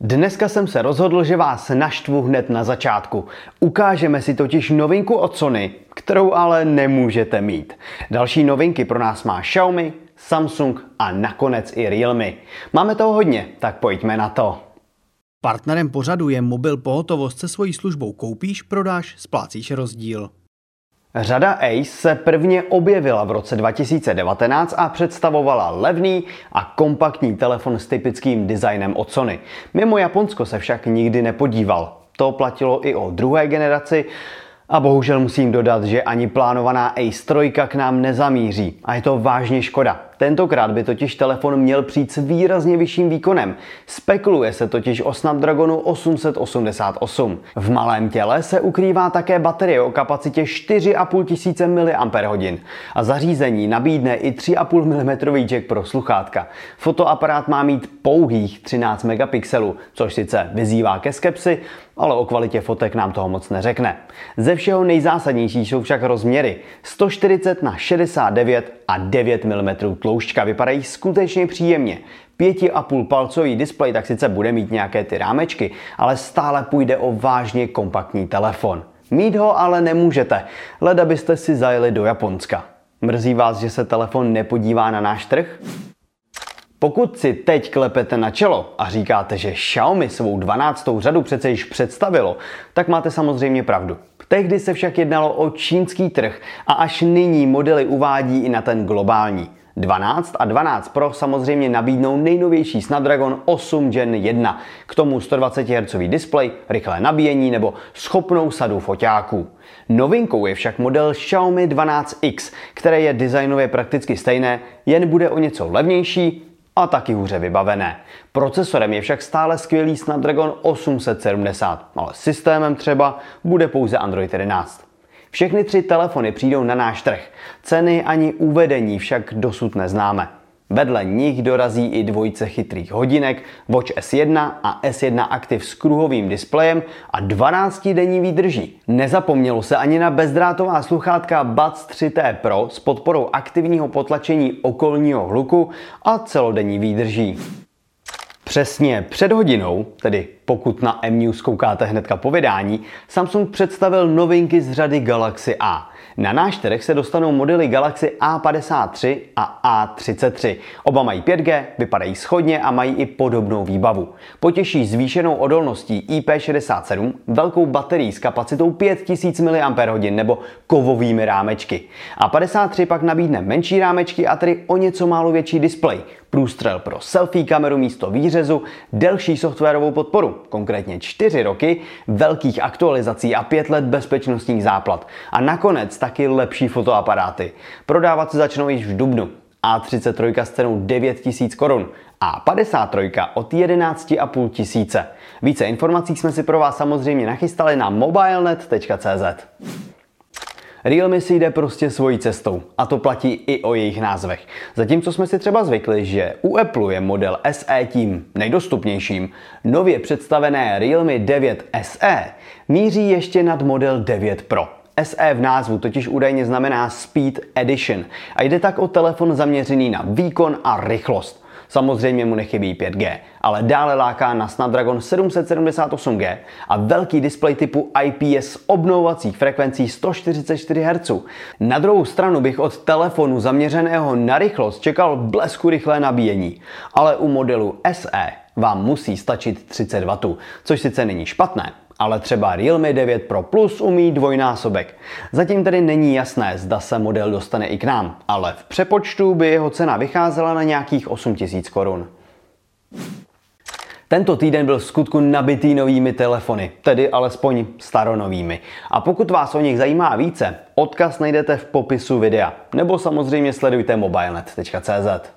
Dneska jsem se rozhodl, že vás naštvu hned na začátku. Ukážeme si totiž novinku od Sony, kterou ale nemůžete mít. Další novinky pro nás má Xiaomi, Samsung a nakonec i Realme. Máme toho hodně, tak pojďme na to. Partnerem pořadu je mobil pohotovost se svojí službou koupíš, prodáš, splácíš rozdíl. Řada Ace se prvně objevila v roce 2019 a představovala levný a kompaktní telefon s typickým designem od Sony. Mimo Japonsko se však nikdy nepodíval. To platilo i o druhé generaci a bohužel musím dodat, že ani plánovaná Ace 3 k nám nezamíří. A je to vážně škoda. Tentokrát by totiž telefon měl přijít s výrazně vyšším výkonem. Spekuluje se totiž o Snapdragonu 888. V malém těle se ukrývá také baterie o kapacitě 4500 mAh a zařízení nabídne i 3,5 mm jack pro sluchátka. Fotoaparát má mít pouhých 13 megapixelů, což sice vyzývá ke skepsi, ale o kvalitě fotek nám toho moc neřekne. Ze všeho nejzásadnější jsou však rozměry 140 na 69 a 9 mm tloušťka. Vypadají skutečně příjemně. 5,5 palcový displej tak sice bude mít nějaké ty rámečky, ale stále půjde o vážně kompaktní telefon. Mít ho ale nemůžete, leda byste si zajeli do Japonska. Mrzí vás, že se telefon nepodívá na náš trh? Pokud si teď klepete na čelo a říkáte, že Xiaomi svou 12. řadu přece již představilo, tak máte samozřejmě pravdu. Tehdy se však jednalo o čínský trh a až nyní modely uvádí i na ten globální. 12 a 12 Pro samozřejmě nabídnou nejnovější Snapdragon 8 Gen 1, k tomu 120 Hz displej, rychlé nabíjení nebo schopnou sadu foťáků. Novinkou je však model Xiaomi 12X, které je designově prakticky stejné, jen bude o něco levnější a taky hůře vybavené. Procesorem je však stále skvělý Snapdragon 870, ale systémem třeba bude pouze Android 11. Všechny tři telefony přijdou na náš trh. Ceny ani uvedení však dosud neznáme. Vedle nich dorazí i dvojice chytrých hodinek Watch S1 a S1 Active s kruhovým displejem a 12-denní výdrží. Nezapomnělo se ani na bezdrátová sluchátka Buds 3T Pro s podporou aktivního potlačení okolního hluku a celodenní výdrží. Přesně před hodinou, tedy pokud na M-News koukáte hnedka po vydání, Samsung představil novinky z řady Galaxy A. Na náš trh se dostanou modely Galaxy A53 a A33. Oba mají 5G, vypadají schodně a mají i podobnou výbavu. Potěší zvýšenou odolností IP67, velkou baterií s kapacitou 5000 mAh nebo kovovými rámečky. A53 pak nabídne menší rámečky a tedy o něco málo větší displej, průstřel pro selfie kameru místo výřezu, delší softwarovou podporu, konkrétně 4 roky, velkých aktualizací a 5 let bezpečnostních záplat. A nakonec taky lepší fotoaparáty. Prodávat se začnou již v dubnu. A33 s cenou 9000 korun a 53 od 11,5 tisíce. Více informací jsme si pro vás samozřejmě nachystali na mobilenet.cz. Realme si jde prostě svojí cestou a to platí i o jejich názvech. Zatímco jsme si třeba zvykli, že u Apple je model SE tím nejdostupnějším, nově představené Realme 9 SE míří ještě nad model 9 Pro. SE v názvu totiž údajně znamená Speed Edition a jde tak o telefon zaměřený na výkon a rychlost. Samozřejmě mu nechybí 5G, ale dále láká na Snapdragon 778G a velký displej typu IPS obnovovacích frekvencí 144 Hz. Na druhou stranu bych od telefonu zaměřeného na rychlost čekal blesku rychlé nabíjení, ale u modelu SE vám musí stačit 30 W, což sice není špatné, ale třeba Realme 9 Pro Plus umí dvojnásobek. Zatím tedy není jasné, zda se model dostane i k nám, ale v přepočtu by jeho cena vycházela na nějakých 8000 korun. Tento týden byl v skutku nabitý novými telefony, tedy alespoň staronovými. A pokud vás o nich zajímá více, odkaz najdete v popisu videa, nebo samozřejmě sledujte mobilenet.cz.